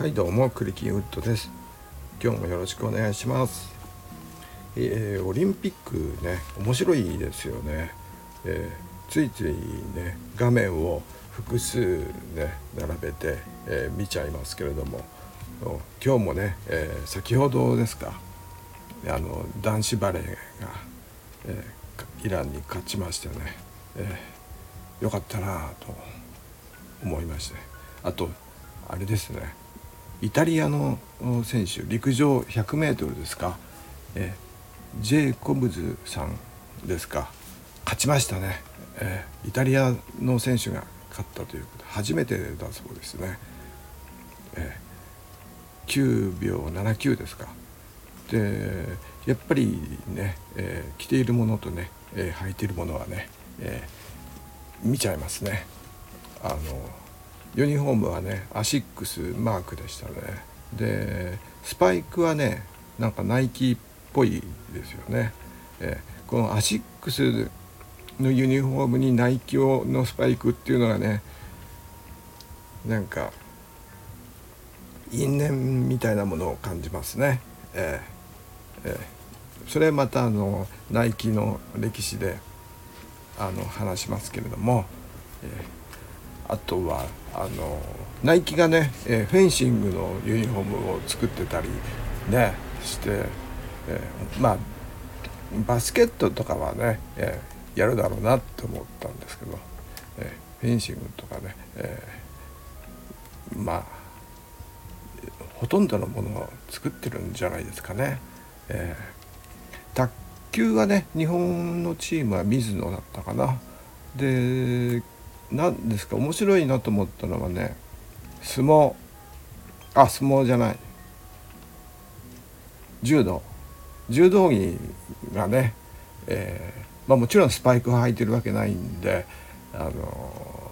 はいどうもクリキンウッドです。今日もよろしくお願いします。えー、オリンピックね面白いですよね、えー、ついついね画面を複数ね並べて、えー、見ちゃいますけれども。今日もね、え先ほどですか。あの男子バレーが、えイランに勝ちましてね、えよかったなと思いまして。あとあれですね。イタリアの選手陸上 100m ですか、え、ジェイコブズさんですか？勝ちましたね、え、イタリアの選手が勝ったということ初めてだそうですね、え、9秒79ですか？でやっぱりね、えー、着ているものとね、えー、履いているものはね、えー、見ちゃいますね。あのユニフォームはねアシックスマークでしたね。でスパイクはねなんかナイキっぽいですよね、えー、このアシックスのユニフォームにナイキをのスパイクっていうのがねなんか因縁みたいなものを感じますね、えーえー、それまたあのナイキの歴史であの話しますけれども、えーあとはあのナイキがね、え、フェンシングのユニフォームを作ってたりねして、え、まあバスケットとかはね、え、やるだろうなって思ったんですけど、えフェンシングとかね、えまあほとんどのものを作ってるんじゃないですかね。え卓球はね日本のチームは水野だったかな。で何ですか？面白いなと思ったのはね相撲。あ相撲じゃない。柔道。柔道着がね、えー、まあ、もちろんスパイクを履いてるわけないんで、あの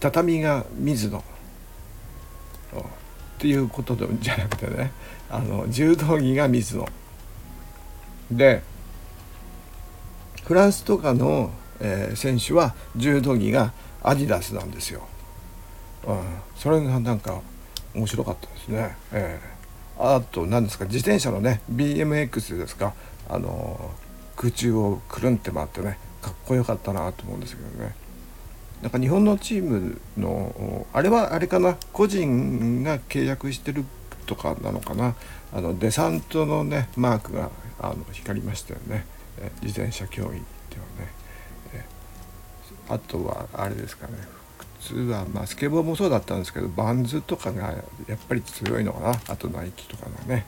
畳が水野っていうことでじゃなくてねあの柔道着が水野でフランスとかのえー、選手は柔道着がアディダスなんですよ。うん、それがなんか面白かったですね。えー、あと何ですか自転車のね BMX ですかあの空中をくるんって回ってねかっこよかったなと思うんですけどね。なんか日本のチームのあれはあれかな個人が契約してるとかなのかなあのデサントのねマークがあの光りましたよね自転車競技ではね。あとはあれですかね。普通はまあスケボーもそうだったんですけどバンズとかがやっぱり強いのかな。あとナイキとかがね。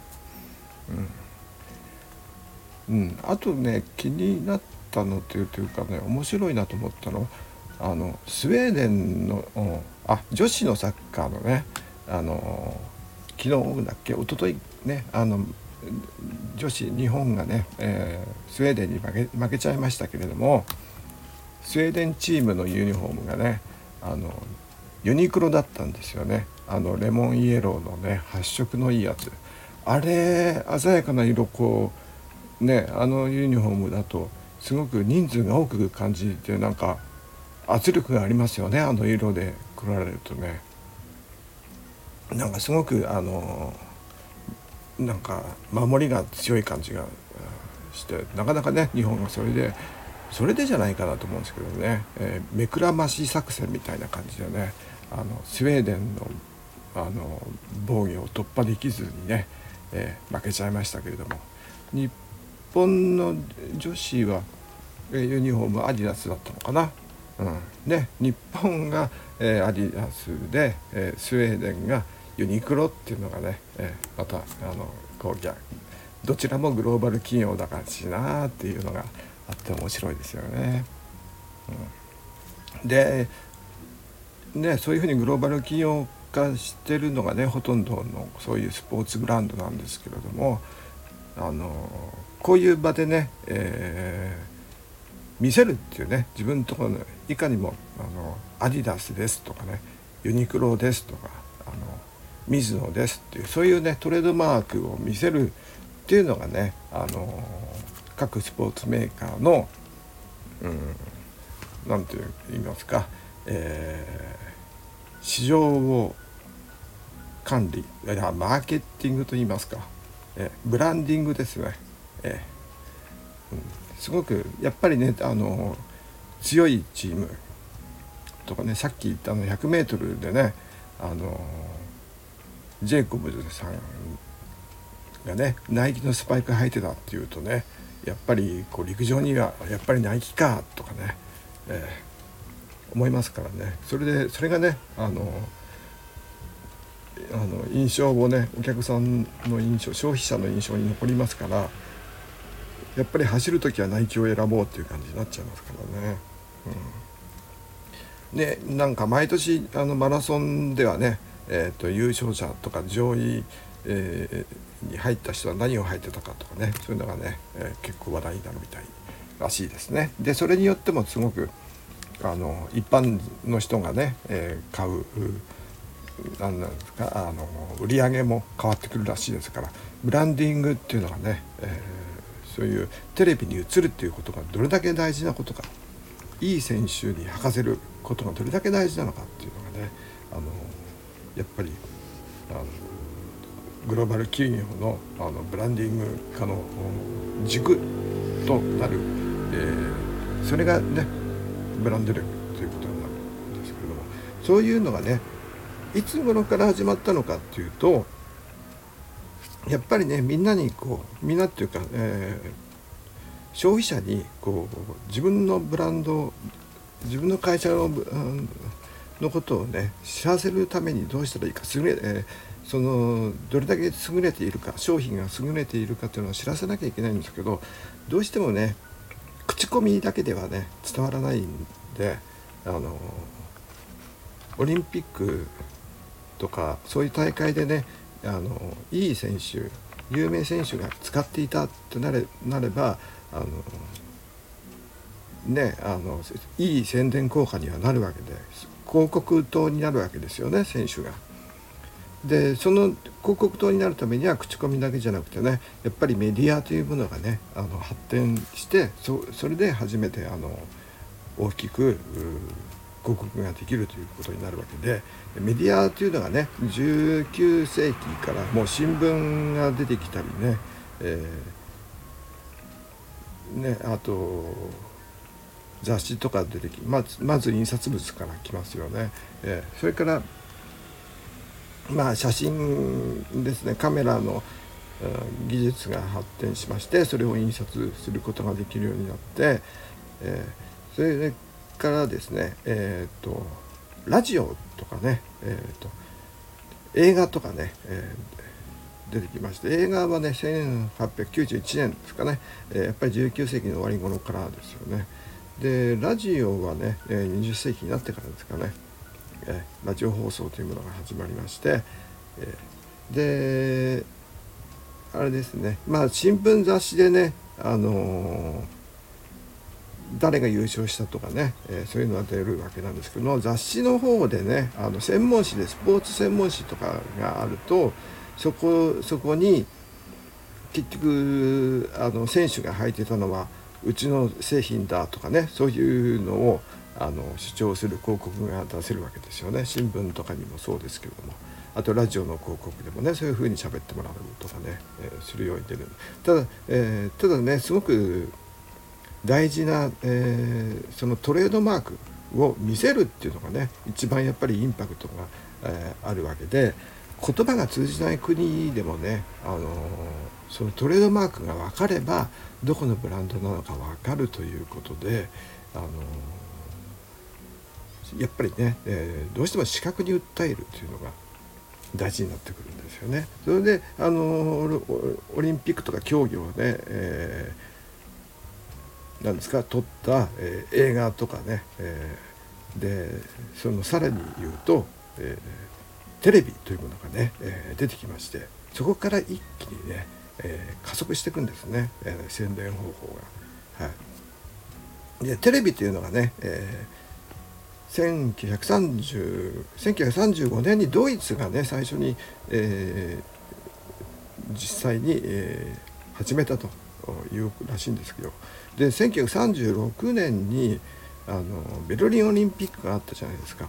うん、うん、あとね気になったのというというかね面白いなと思ったのあのスウェーデンの、うん、あ女子のサッカーのねあの昨日だっけ？一昨日ねあの女子日本がね、えー、スウェーデンに負け負けちゃいましたけれどもスウェーデンチームのユニフォームがねあのユニクロだったんですよね。あのレモンイエローのね発色のいいやつ。あれ鮮やかな色こうねあのユニフォームだとすごく人数が多く感じてなんか圧力がありますよねあの色で来られるとね。なんかすごくあのなんか守りが強い感じがしてなかなかね日本がそれでそれでじゃないかなと思うんですけどね、えー、目くらまし作戦みたいな感じでね。あのスウェーデンのあの防御を突破できずにね、えー、負けちゃいましたけれども。日本の女子はユニフォームアディダスだったのかな。うん、で日本が、えー、アディダスで、えー、スウェーデンがユニクロっていうのがね、えー、またあのこうどちらもグローバル企業だからしなっていうのがあって面白いですよね。うん、でねそういうふうにグローバル企業化してるのがねほとんどのそういうスポーツブランドなんですけれどもあのこういう場でね、えー、見せるっていうね自分のところのいかにもあのアディダスですとかねユニクロですとかあの水野ですっていうそういうねトレードマークを見せるっていうのがねあの各スポーツメーカーの何、うん、て言いますか、えー、市場を管理いやマーケティングといいますか、えブランディングですね、えうん、すごくやっぱりねあの強いチームとかねさっき言ったの 100m でねあのジェイコブズさんがねナイキのスパイク履いてたっていうとねやっぱりこう陸上にはやっぱりナイキかとかね、えー、思いますからねそれでそれがねあのあの印象をねお客さんの印象消費者の印象に残りますからやっぱり走る時はナイキを選ぼうっていう感じになっちゃいますからね。うん、でなんか毎年あのマラソンではね、えーと、優勝者とか上位、えー、に入った人は何を履いてたかとかねそういうのがね、えー、結構話題になるみたいらしいですね。でそれによってもすごくあの一般の人がね、えー、買う何なんですかあの売り上げも変わってくるらしいですからブランディングっていうのがね、えー、そういうテレビに映るっていうことがどれだけ大事なことかいい選手に履かせることがどれだけ大事なのかっていうのがねあのやっぱりあのグローバル企業のあのブランディング化の軸となる、えー、それがねブランド力ということになるんですけれどもそういうのがねいつ頃から始まったのかっていうとやっぱりねみんなにこうみんなっていうか、えー、消費者にこう自分のブランド自分の会社ののことをね知らせるためにどうしたらいいか優れ、えー、そのどれだけ優れているか商品が優れているかっていうのを知らせなきゃいけないんですけどどうしてもね口コミだけではね伝わらないんであのオリンピックとかそういう大会でねあのいい選手有名選手が使っていたってなれなればあのねあのいい宣伝効果にはなるわけで広告塔になるわけですよね選手が。でその広告塔になるためには口コミだけじゃなくてねやっぱりメディアというものがねあの発展してそそれで初めてあの大きく広告ができるということになるわけでメディアというのがね19世紀からもう新聞が出てきたりね,、えー、ねあと雑誌とか出てきまずまず印刷物から来ますよね。えー、それからまあ写真ですね。カメラの技術が発展しましてそれを印刷することができるようになって、えー、それからですねえっ、とラジオとかね、えーと、映画とかね、えー、出てきまして映画はね1891年ですかね、え、やっぱり19世紀の終わり頃からですよね。でラジオはね、20世紀になってからですかね、えー、ラジオ放送というものが始まりまして、え、であれですね。まあ新聞雑誌でねあの誰が優勝したとかね、えー、そういうのが出るわけなんですけど雑誌の方でねあの専門誌でスポーツ専門誌とかがあるとそこそこに結局あの選手が履いてたのはうちの製品だとかねそういうのをあの主張する広告が出せるわけですよね。新聞とかにもそうですけれども。あとラジオの広告でもねそういうふうに喋ってもらうとかね、えー、するように出る。ただ、えー、ただねすごく大事な、えー、そのトレードマークを見せるっていうのがね一番やっぱりインパクトが、え、あるわけで言葉が通じない国でもね、あの、そのトレードマークが分かればどこのブランドなのか分かるということで、あの、やっぱりね、えー、どうしても視覚に訴えるというのが大事になってくるんですよね。それで、あのオリンピックとか競技をね、えーなんですか撮った、えー、映画とかね、えー、でそのさらに言うと、えー、テレビというものがね、え出てきましてそこから一気にね、え加速していくんですね、え宣伝方法が。はい、でテレビというのがね、え1930 1935年にドイツがね最初に、え実際に、え始めたというらしいんですけど。で1936年にあのベルリンオリンピックがあったじゃないですか。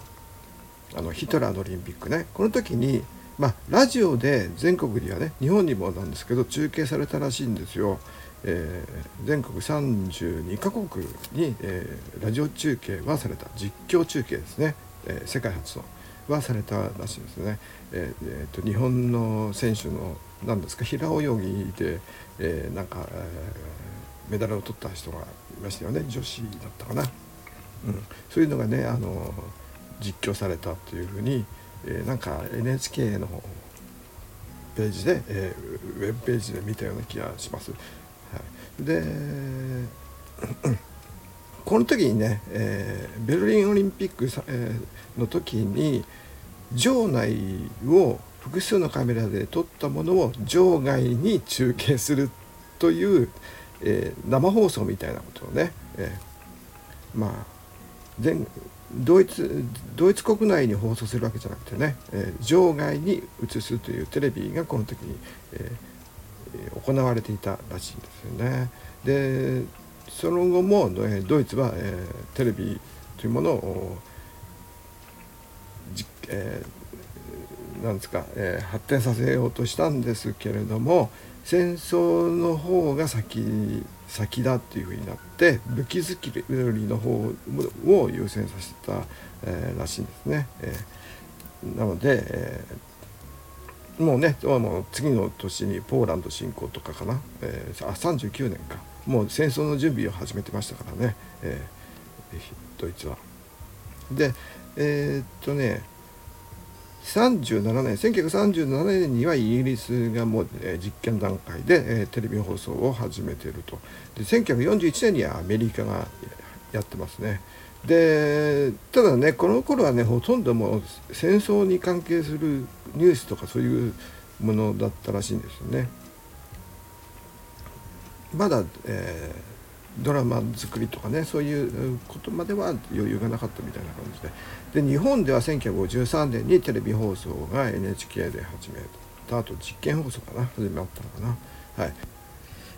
あのヒトラーのオリンピックね。この時に、まあラジオで全国にはね日本にもなんですけど中継されたらしいんですよ。えー、全国32カ国に、えー、ラジオ中継はされた実況中継ですね、えー、世界初のはされたらしいですね。えーえーと、日本の選手の何ですか平泳ぎで、えー、なんか、えー、メダルを取った人がいましたよね女子だったかな、うん、そういうのがねあの実況されたというふうに、えー、なんか NHK のページで、えー、ウェブページで見たような気がします。はい、でこの時にね、えー、ベルリンオリンピック、えー、の時に場内を複数のカメラで撮ったものを場外に中継するという、えー、生放送みたいなことをね、えー、まあ全ドイツドイツ国内に放送するわけじゃなくてね、えー、場外に映すというテレビがこの時に、えー、行われていたらしいんですよね。でその後も、えドイツは、えー、テレビというものをえー、なんですか、えー、発展させようとしたんですけれども戦争の方が先先だっていうふうになって武器作りの方を優先させた、えー、らしいんですね。えー、なので、えー、もうねもう次の年にポーランド侵攻とかかな、えー、あ39年か。もう戦争の準備を始めてましたからね、えー、ドイツは。でえー、っとね37年1937年にはイギリスがもう、えー、実験段階で、えー、テレビ放送を始めていると。で1941年にはアメリカがやってますね。でただねこの頃はねほとんどもう戦争に関係するニュースとかそういうものだったらしいんですよね。まだ、えードラマ作りとかねそういうことまでは余裕がなかったみたいな感じで。で日本では1953年にテレビ放送が NHK で始めた。あと実験放送かな始まったのかな。はい。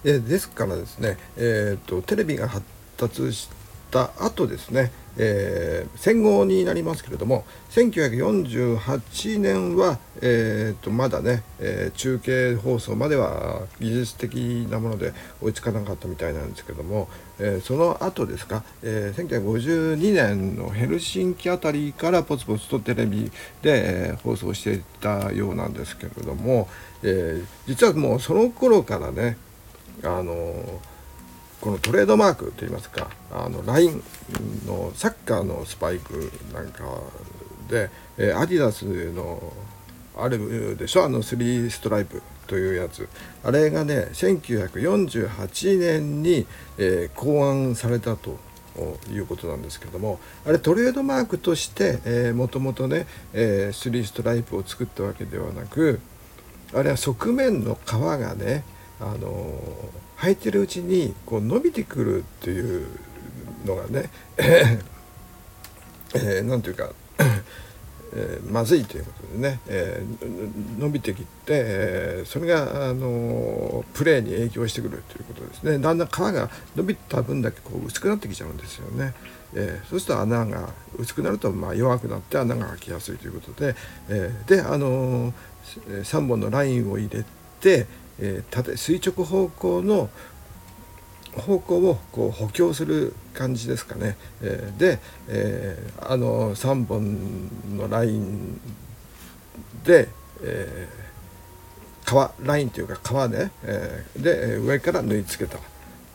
えですからですねえっ、とテレビが発達した後ですねえー、戦後になりますけれども1948年は、えー、とまだね、えー、中継放送までは技術的なもので追いつかなかったみたいなんですけども、えー、その後ですか、えー、1952年のヘルシンキあたりからポツポツとテレビで、えー、放送していたようなんですけれども、えー、実はもうその頃からねあのーこのトレードマークといいますかあのラインのサッカーのスパイクなんかで、えアディダスのあるでしょあの3ストライプというやつ。あれがね1948年に、えー、考案されたということなんですけどもあれトレードマークとしてもともとね、えー、3ストライプを作ったわけではなくあれは側面の皮がねあの履いてるうちにこう伸びてくるっていうのがね えー、ていうか えー、まずいということでね、えー、伸びてきて、えー、それが、あのプレーに影響してくるということですね。だんだん皮が伸びた分だけこう薄くなってきちゃうんですよね、えそうすると穴が薄くなるとまあ弱くなって穴が開きやすいということで、えで、あの3本のラインを入れて、えー、縦垂直方向の方向をこう補強する感じですかね。えー、で、えー、あの3本のラインで、えー、皮ラインというか皮ね、えー、で上から縫い付けた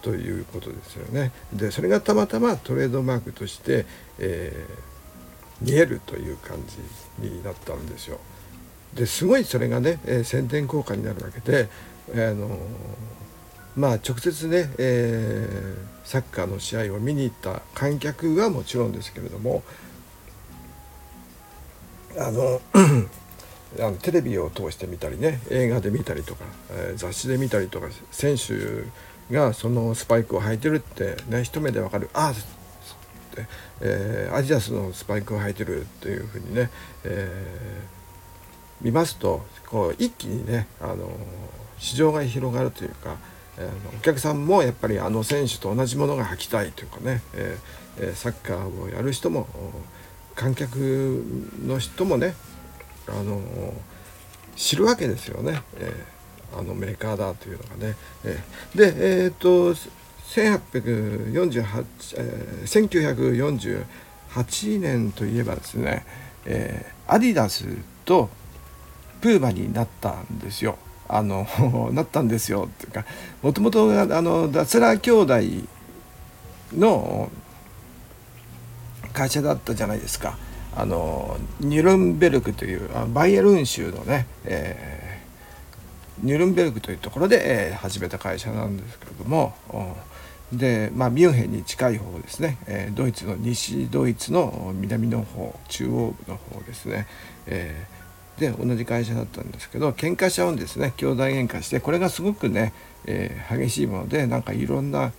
ということですよね。でそれがたまたまトレードマークとして、えー、見えるという感じになったんですよ。ですごいそれがね、えー、宣伝効果になるわけで、あのまあ直接ね、えー、サッカーの試合を見に行った観客はもちろんですけれどもあの あのテレビを通して見たりね映画で見たりとか、えー、雑誌で見たりとか選手がそのスパイクを履いてるってね一目でわかる。ああって、えー、アジアスのスパイクを履いてるっていうふうにね、えー、見ますとこう一気にねあの市場が広がるというか、えー、お客さんもやっぱりあの選手と同じものが履きたいというかね、えー、サッカーをやる人も観客の人もねあの知るわけですよね、えー、あのメーカーだというのがね。えー、でえっ、と1848、えー、1948年といえばですね、えー、アディダスとプーマになったんですよ。あの なったんですよ。っていうかもともとあのダツラ兄弟の会社だったじゃないですか。あのニュルンベルクというバイエルン州のね、えー、ニュルンベルクというところで、えー、始めた会社なんですけれどもで、まあ、ミュンヘンに近い方ですね、えー、ドイツの西ドイツの南の方中央部の方ですね、えー、で同じ会社だったんですけど喧嘩しちゃうんですね。兄弟喧嘩してこれがすごくね、えー、激しいものでなんかいろんな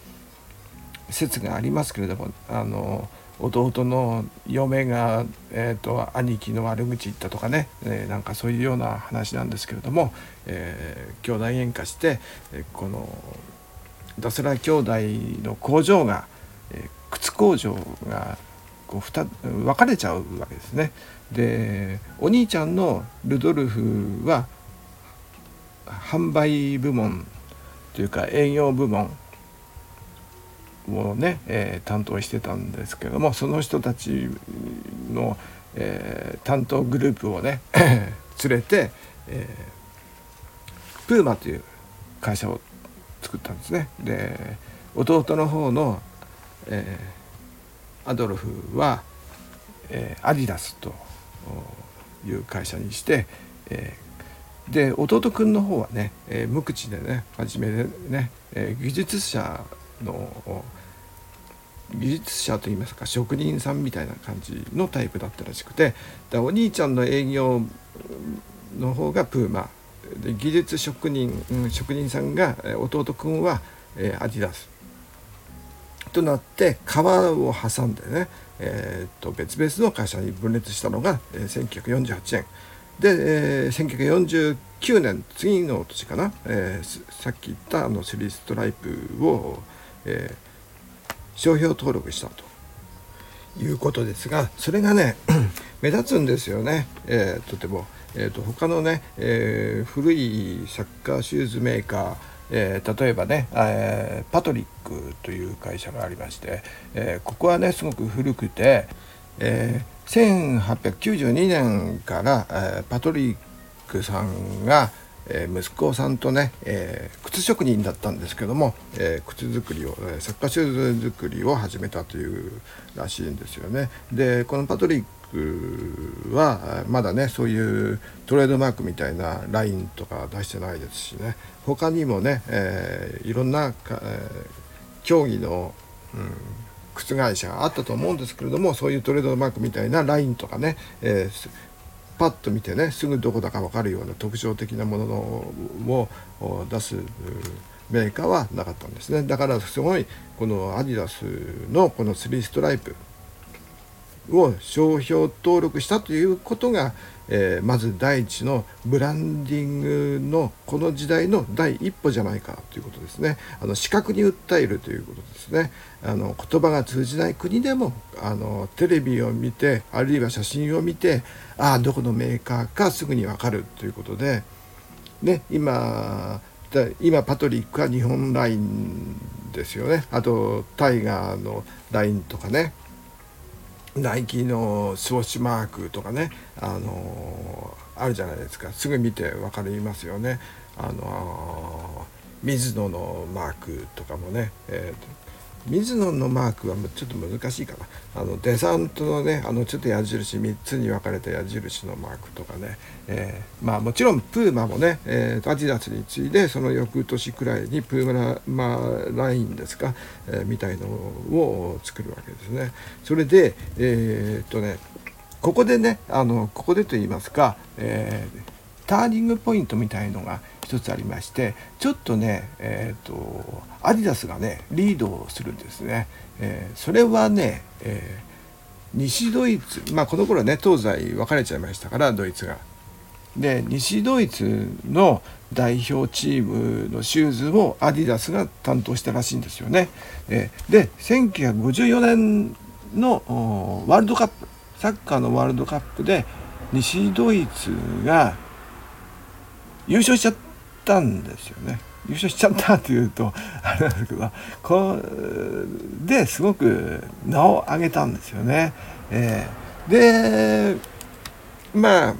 説がありますけれどもあの弟の嫁が、えーと、兄貴の悪口言ったとかね、えー、なんかそういうような話なんですけれども、えー、兄弟喧嘩して、えー、このダスラ兄弟の工場が、えー、靴工場がこう分かれちゃうわけですね。でお兄ちゃんのルドルフは販売部門というか営業部門をね、えー、担当してたんですけどもその人たちの、えー、担当グループをね 連れて、えー、プーマという会社を作ったんですね。で弟の方の、えー、アドルフは、えー、アディダスという会社にして、えー、で弟くんの方はね、えー、無口でね真面目でね、えー、技術者の技術者といいますか職人さんみたいな感じのタイプだったらしくてだお兄ちゃんの営業の方がプーマ。で技術職人、職人さんが弟くんは、え、アディダス。となって川を挟んでね、えー、と別々の会社に分裂したのが、え、1948年。で、えー、1949年次の年かな、えー、さっき言ったあのスリーストライプを、えー、商標登録したと。いうことですがそれがね 目立つんですよね、えー、とても、えーと、他のね、えー、古いサッカーシューズメーカーえー、例えばね、えー、パトリックという会社がありまして、えー、ここはねすごく古くて、え、1892年から、え、パトリックさんが、え息子さんとね、え、靴職人だったんですけども、え、靴作りを、え、サッカーシューズ作りを始めたというらしいんですよね。でこのパトリックはまだねそういうトレードマークみたいなラインとか出してないですしね。他にもね、えー、いろんな、えー、競技の、うん、靴会社があったと思うんですけれどもそういうトレードマークみたいなラインとかね、えー、パッと見てねすぐどこだか分かるような特徴的なものを出すメーカーはなかったんですね。だからすごいこのアディダスのこの3ストライプを商標登録したということが、えー、まず第一のブランディングのこの時代の第一歩じゃないかということですね。あの視覚に訴えるということですね。あの言葉が通じない国でもあのテレビを見てあるいは写真を見てああどこのメーカーかすぐに分かるということで、ね、今今パトリックは日本ラインですよね。あとタイガーのラインとかね。ナイキのスウォッシュマークとかねあのあるじゃないですか。すぐ見て分かりますよね。あの水野のマークとかもね、えー水野のマークはちょっと難しいかなあのデサントのねあのちょっと矢印3つに分かれた矢印のマークとかね、えー、まあもちろんプーマもね、えー、アディダスに次いでその翌年くらいにプーマラインですか、えー、みたいのを作るわけですね。それでえー、っとねここでねあのここでと言いますか、えー、ターニングポイントみたいのが一つありましてちょっとねえっ、ー、とアディダスがねリードをするんですね、えー、それはね、えー、西ドイツまあこの頃ね東西分かれちゃいましたからドイツが。で西ドイツの代表チームのシューズをアディダスが担当したらしいんですよね。えー、で1954年のワールドカップサッカーのワールドカップで西ドイツが優勝しちゃったたんですよね。優勝しちゃったっていうとあれなんですけどこですごく名を上げたんですよね。えー、でまあ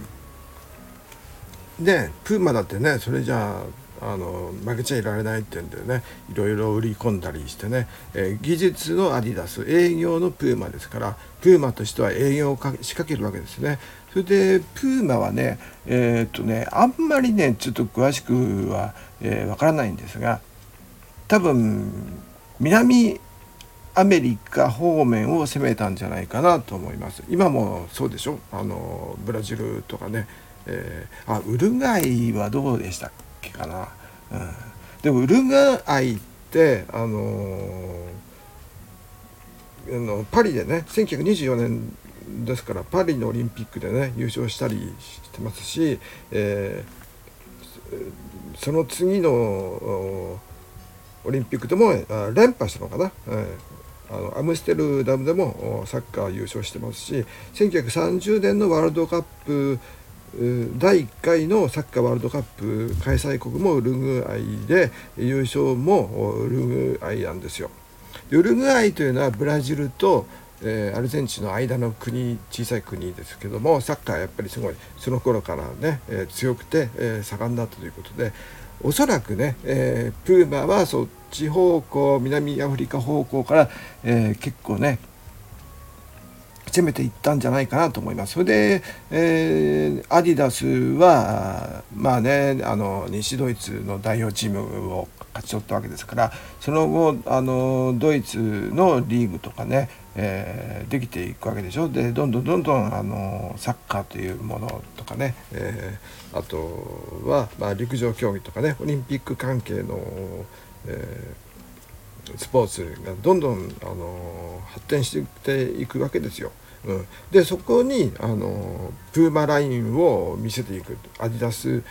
ねプーマだってねそれじゃああの負けちゃいられないってんでねいろいろ売り込んだりしてね、えー、技術のアディダス営業のプーマですからプーマとしては営業を仕掛けるわけですね。それでプーマはねえー、っとねあんまりねちょっと詳しくはわ、えー、からないんですが多分南アメリカ方面を攻めたんじゃないかなと思います。今もそうでしょ？あのブラジルとかね、えー、あウルグアイはどうでしたっけかな、うん、でもウルグアイってあのあのパリでね1924年ですからパリのオリンピックでね優勝したりしてますし、えー、その次のオリンピックでも連覇したのかな、えー、あのアムステルダムでもサッカー優勝してますし1930年のワールドカップ第1回のサッカーワールドカップ開催国もウルグアイで優勝もウルグアイなんですよ。ウルグアイというのはブラジルとえー、アルゼンチンの間の国小さい国ですけどもサッカーやっぱりすごいその頃からね、えー、強くて、えー、盛んだったということでおそらくね、え、プーマはそっち方向南アフリカ方向から、え、結構ね攻めていったんじゃないかなと思います。それで、えー、アディダスはまあねあの西ドイツの代表チームを勝ち取ったわけですからその後あのドイツのリーグとかね、えー、できていくわけでしょ。でどんどんどんどんあのサッカーというものとかね、えー、あとは、まあ、陸上競技とかねオリンピック関係の、えー、スポーツがどんどんあの発展していくわけですよ。うん、でそこにあのプーマラインを見せていく。アディダス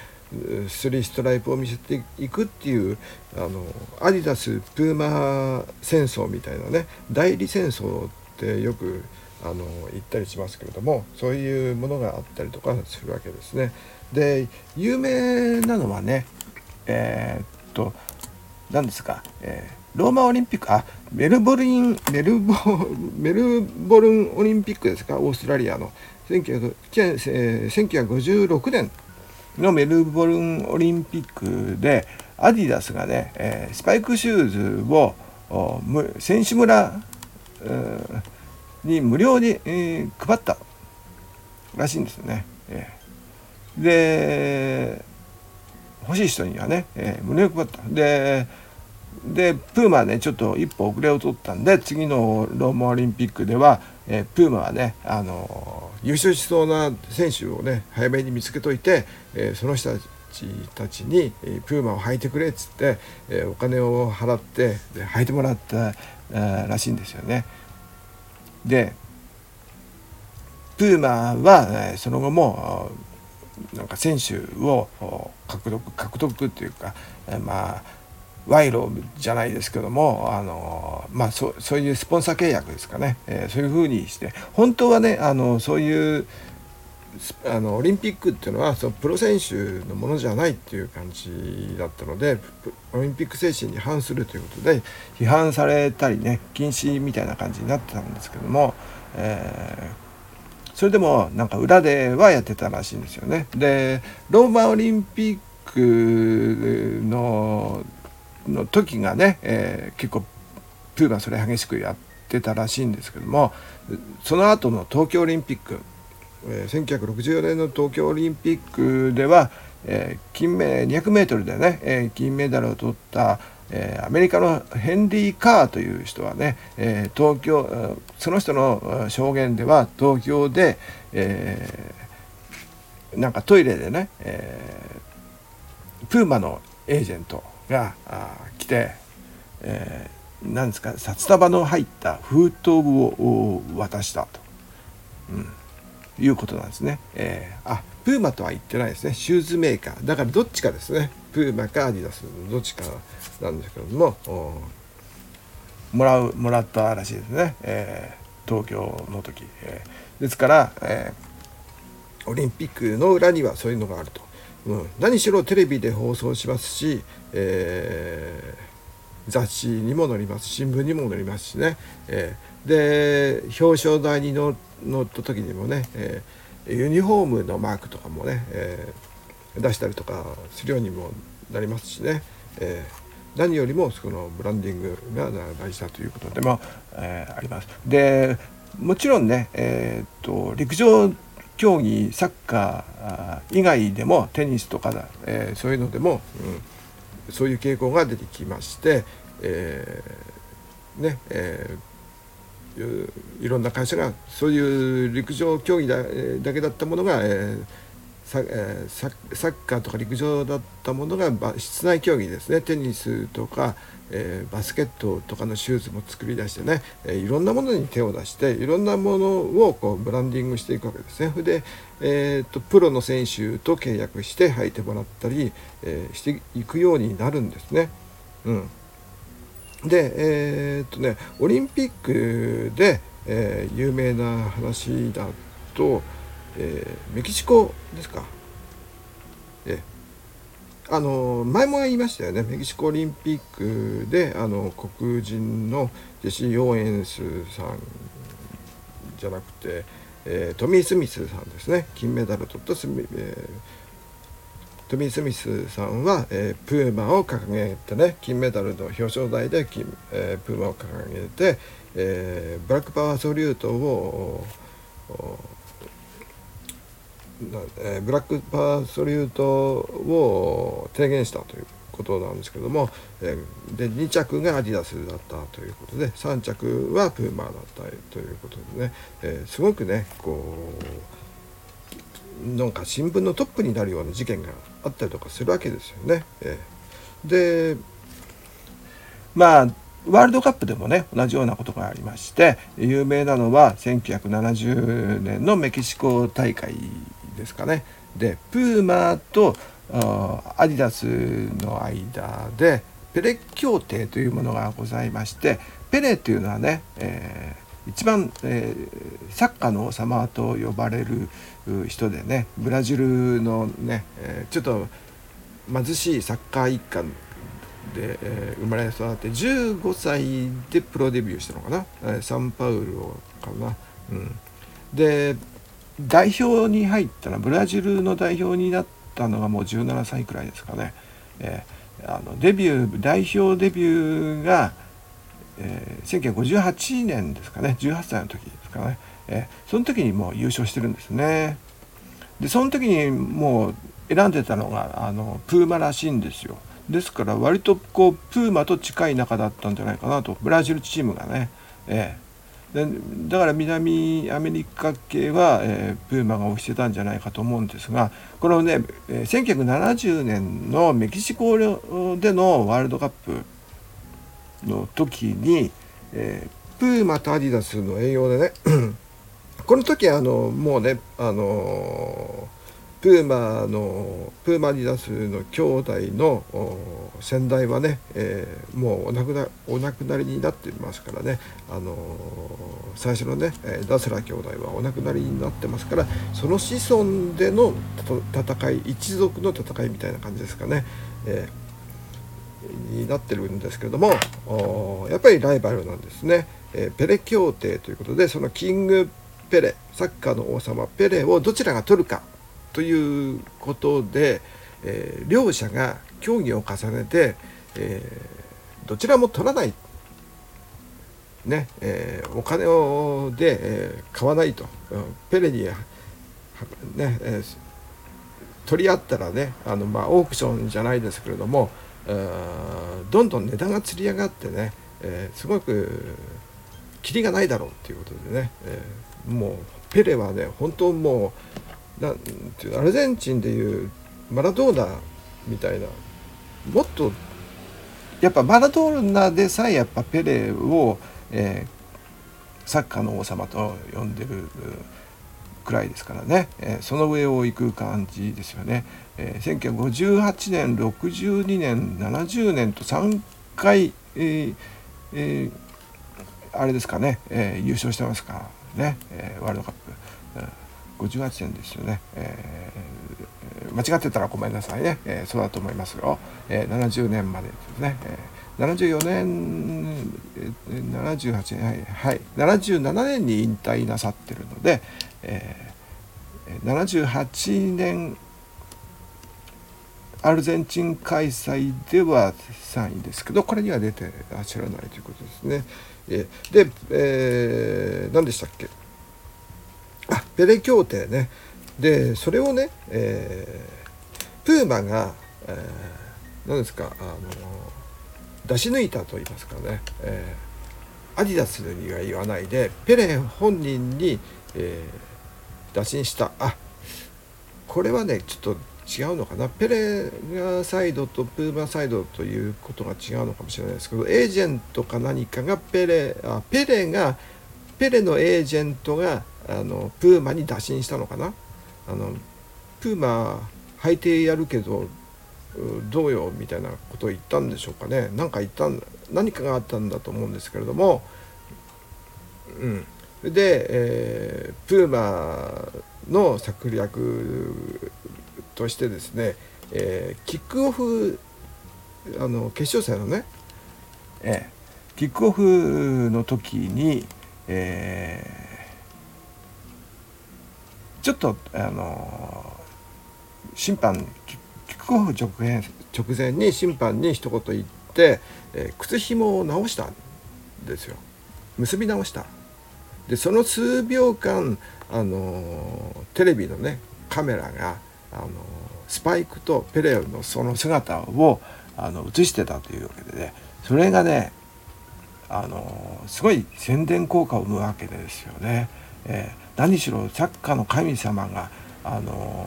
スリーストライプを見せていくっていうあのアディダスプーマ戦争みたいなね代理戦争ってよくあの言ったりしますけれどもそういうものがあったりとかするわけですね。で有名なのはねえー、っと何ですか、えー、ローマオリンピックあメルボルンメルボメルボルンオリンピックですかオーストラリアの1956年のメルボルンオリンピックでアディダスがね、えー、スパイクシューズを選手村、に無料に、えー、配ったらしいんですよね。えー、で欲しい人にはね、えー、無料配った。ででプーマはねちょっと一歩遅れを取ったんで次のローマオリンピックでは、えー、プーマはね、あの優勝しそうな選手をね早めに見つけといて、えー、その人たちたちに、え、プーマを履いてくれっつって、え、お金を払ってで履いてもらった、らしいんですよね。でプーマは、え、その後もなんか選手を獲得獲得っていうか、え、まあ賄賂じゃないですけどもあの、まあ、そそういうスポンサー契約ですかね、えー、そういうふうにして本当はねあのそういうあのオリンピックっていうのはそのプロ選手のものじゃないっていう感じだったのでオリンピック精神に反するということで批判されたりね禁止みたいな感じになってたんですけども、えー、それでもなんか裏ではやってたらしいんですよね。でローマオリンピックのの時がね、えー、結構プーがそれ激しくやってたらしいんですけどもその後の東京オリンピック、えー、1964年の東京オリンピックでは、えー、金メ 200m でね、えー、金メダルを取った、えー、アメリカのヘンリー・カーという人はね、えー、東京その人の証言では東京で、えー、なんかトイレでね、えー、プーマのエージェントが来て、えー、なんですか札束の入った封筒を渡したと、うん、いうことなんですね。えー、あプーマとは言ってないですね。シューズメーカー。だからどっちかですね。プーマかアディダスどっちかなんですけどももらうもらったらしいですね、えー、東京の時、えー、ですから、えー、オリンピックの裏にはそういうのがあると。うん、何しろテレビで放送しますし、えー、雑誌にも載ります新聞にも載りますしね、えー、で表彰台に乗った時にもね、えー、ユニフォームのマークとかもね、え出したりとかするようにもなりますしね、え何よりもそのブランディングが大事だということでも、えあります。でもちろんね、えーと、陸上競技サッカー以外でもテニスとかだ、えー、そういうのでも、うん、そういう傾向が出てきまして、えー、ねえー、いろんな会社がそういう陸上競技だだけだったものが、えーサえサッカーとか陸上だったものが室内競技ですねテニスとか、えー、バスケットとかのシューズも作り出してね、えー、いろんなものに手を出していろんなものをこうブランディングしていくわけですね。で、えーと、プロの選手と契約して履いてもらったり、えしていくようになるんですね。うん、でえっとねオリンピックで、え有名な話だとえー、メキシコですか。えあの前も言いましたよね。メキシコオリンピックであの黒人のジェシー・オーエンスさんじゃなくて、えー、トミー・スミスさんですね。金メダルを取ったスミ、えー、トミー・スミスさんは、えー、プーマを掲げてね金メダルの表彰台で金、えー、プーマを掲げて、えー、ブラックパワーソリュートをえブラックパーソリュートを提言したということなんですけども、えで2着がアディダスだったということで3着はプーマーだったということでね、えすごくねこうなんか新聞のトップになるような事件があったりとかするわけですよね。えでまあワールドカップでもね同じようなことがありまして有名なのは1970年のメキシコ大会ですかね。でプーマとアディダスの間でペレ協定というものがございましてペレというのはね、えー、一番、えー、サッカーの王様と呼ばれる人でねブラジルのね、えー、ちょっと貧しいサッカー一家で、えー、生まれ育って15歳でプロデビューしたのかな、え、サンパウロかな。うん、で代表に入ったのはブラジルの代表になったのがもう17歳くらいですかね、えー、あのデビュー代表デビューが、えー、1958年ですかね。18歳の時ですかね、えー、その時にもう優勝してるんですね。でその時にもう選んでたのがあのプーマらしいんですよ。ですから割とこうプーマと近い仲だったんじゃないかなと。ブラジルチームがね、えでだから南アメリカ系は、えー、プーマが押してたんじゃないかと思うんですがこのね、え、1970年のメキシコでのワールドカップの時に、えー、プーマとアディダスの営業でね この時あのもうねあのプーマのプーマアディダスの兄弟の先代はね、えー、もうお亡くなお亡くなりになってますからね、あのー、最初のね、えダスラ兄弟はお亡くなりになってますからその子孫での戦い一族の戦いみたいな感じですかね、えー、になってるんですけどもやっぱりライバルなんですね、えペレ協定ということでそのキングペレサッカーの王様ペレをどちらが取るかということで、え、両者が協議を重ねて、えー、どちらも取らない、ねえー、お金をで、え買わないと、ペレに、ねえ取り合ったらねあの、まあ、オークションじゃないですけれどもどんどん値段がつり上がってね、えすごくキリがないだろうっていうことでね、えもうペレはね本当もうなんていうアルゼンチンでいうマラドーナみたいなもっとやっぱマラドーナでさえやっぱペレを、えー、サッカーの王様と呼んでるくらいですからね、えー、その上を行く感じですよね。えー、1958年62年70年と3回、えー、あれですかね、え、優勝してますからね、え、ワールドカップ。うん58年ですよね、間違ってたらごめんなさいね、えー、そうだと思いますよ、えー、70年までですね、えー、74年78年はい、はい、77年に引退なさってるので、えー、78年アルゼンチン開催では3位ですけどこれには出てらっしゃらないということですね。えで、えー、何でしたっけ？あペレ協定ね。でそれをね、えー、プーマが、えー、何ですかあの出し抜いたと言いますかね、えー、アディダスには言わないでペレン本人に、えー、打診した。あこれはねちょっと違うのかな。ペレがサイドとプーマサイドということが違うのかもしれないですけどエージェントか何かがペレあペレがペレのエージェントがあのプーマに打診したのかな。あのプーマ履いてやるけどどうよみたいなことを言ったんでしょうかね。何か言った何かがあったんだと思うんですけれども。うん。で、えー、プーマの策略としてですね、えー、キックオフあの決勝戦のね、えー、キックオフの時に、えー、ちょっとあの審判キックオフ直前直前に審判に一言言って、えー、靴紐を直したんですよ。結び直した。でその数秒間あのテレビのねカメラがあのスパイクとペレのその姿をあの映してたというわけでね。それがねあのすごい宣伝効果を生むわけですよね。えー、何しろサッカーの神様があの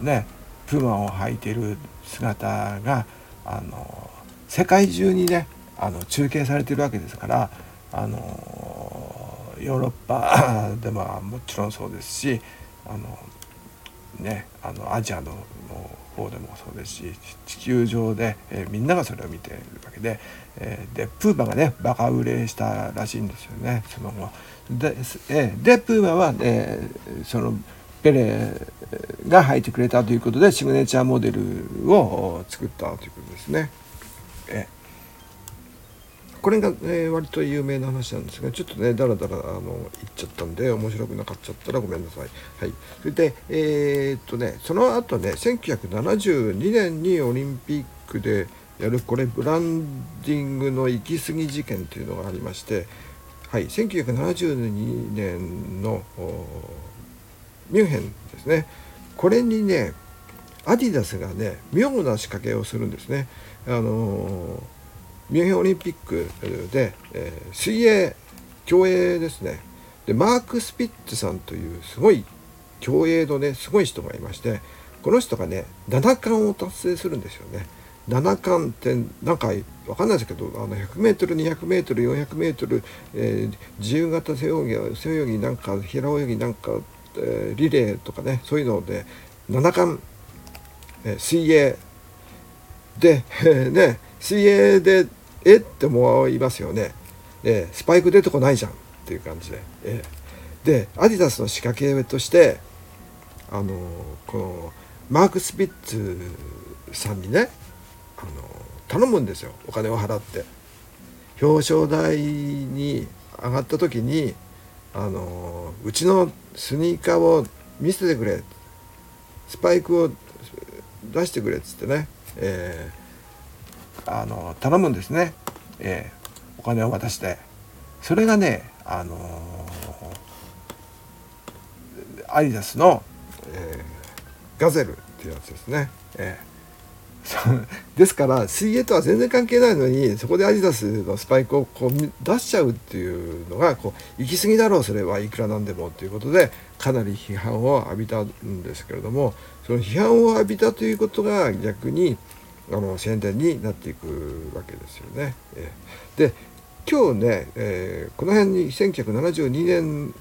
ねプーマを履いている姿があの世界中にねあの中継されてるわけですからあのヨーロッパ でももちろんそうですしあのねあのアジアの方でもそうですし地球上で、えー、みんながそれを見ているわけで、えー、でプーマがねバカ売れしたらしいんですよねその後。で,、え、でプーマは、えー、そのペレが履いてくれたということでシグネチャーモデルを作ったということですね。えこれが、えー、割と有名な話なんですがちょっとねだらだらあの言っちゃったんで面白くなかっちゃったらごめんなさい。はい、それでえー、っとねその後ね1972年にオリンピックでやるこれブランディングの行き過ぎ事件というのがありましてはい1972年のミュンヘンですねこれにねアディダスがね妙な仕掛けをするんですね。あのミュンヘンオリンピックで、えー、水泳競泳ですねでマーク・スピッツさんというすごい競泳のねすごい人がいましてこの人がね7冠を達成するんですよね。7冠ってなんか分かんないですけどあの 100m200m400m、えー、自由形背泳ぎ背泳ぎなんか平泳ぎなんか、えー、リレーとかねそういうので7冠、えー、水泳で、えー、ね水泳でえって思いますよね、えー、スパイク出てこないじゃんっていう感じで、えー、でアディダスの仕掛けとしてあのこのマーク・スピッツさんにねあの頼むんですよ。お金を払って。表彰台に上がった時にあのうちのスニーカーを見せてくれスパイクを出してくれっつってね、えーあの頼むんですね、えー、お金を渡して。それがねあのアディダスの、えー、ガゼルっていうやつですね、えー、ですから水泳とは全然関係ないのにそこでアディダスのスパイクをこう出しちゃうっていうのがこう行き過ぎだろうそれはいくらなんでもということでかなり批判を浴びたんですけれどもその批判を浴びたということが逆にあの宣伝になっていくわけですよね。で今日ね、えー、この辺に1972年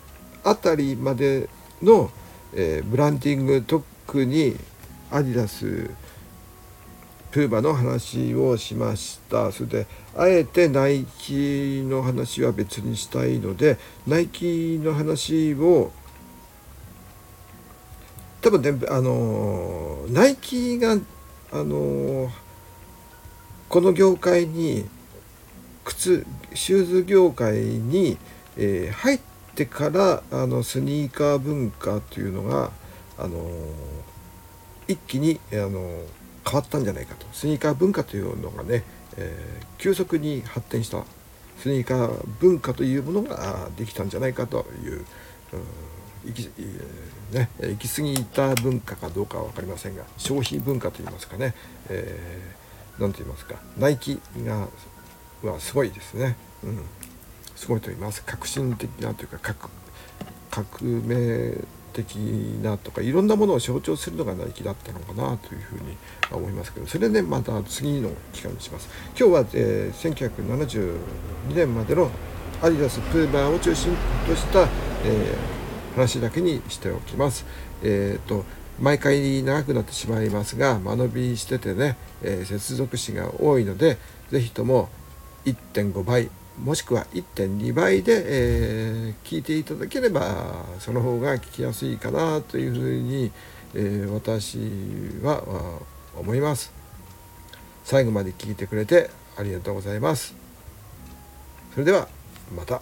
あたりまでの、えー、ブランディング特にアディダスプーマの話をしました。それであえてナイキの話は別にしたいのでナイキの話を多分ねあのナイキがあのこの業界に靴シューズ業界に、えー、入ってからあのスニーカー文化というのが、あの一気に、あの変わったんじゃないかと。スニーカー文化というのがね、えー、急速に発展した。スニーカー文化というものができたんじゃないかという、行き,、ね、行き過ぎた文化かどうかは分かりませんが消費文化といいますかね、えー、なんて言いますかナイキがはすごいですね、うん、すごいと言います。革新的なというか革革命的なとかいろんなものを象徴するのがナイキだったのかなというふうに思いますけどそれでまた次の機会にします。今日は、えー、1972年までのアディダスプーバーを中心とした、えー、話だけにしておきます。えっ、ー、と毎回長くなってしまいますが間延びしててね、えー、接続詞が多いので是非とも1.5倍もしくは1.2倍で、えー、聞いていただければその方が聞きやすいかなというふうに、えー、私は思います最後まで聞いてくれてありがとうございますそれではまた。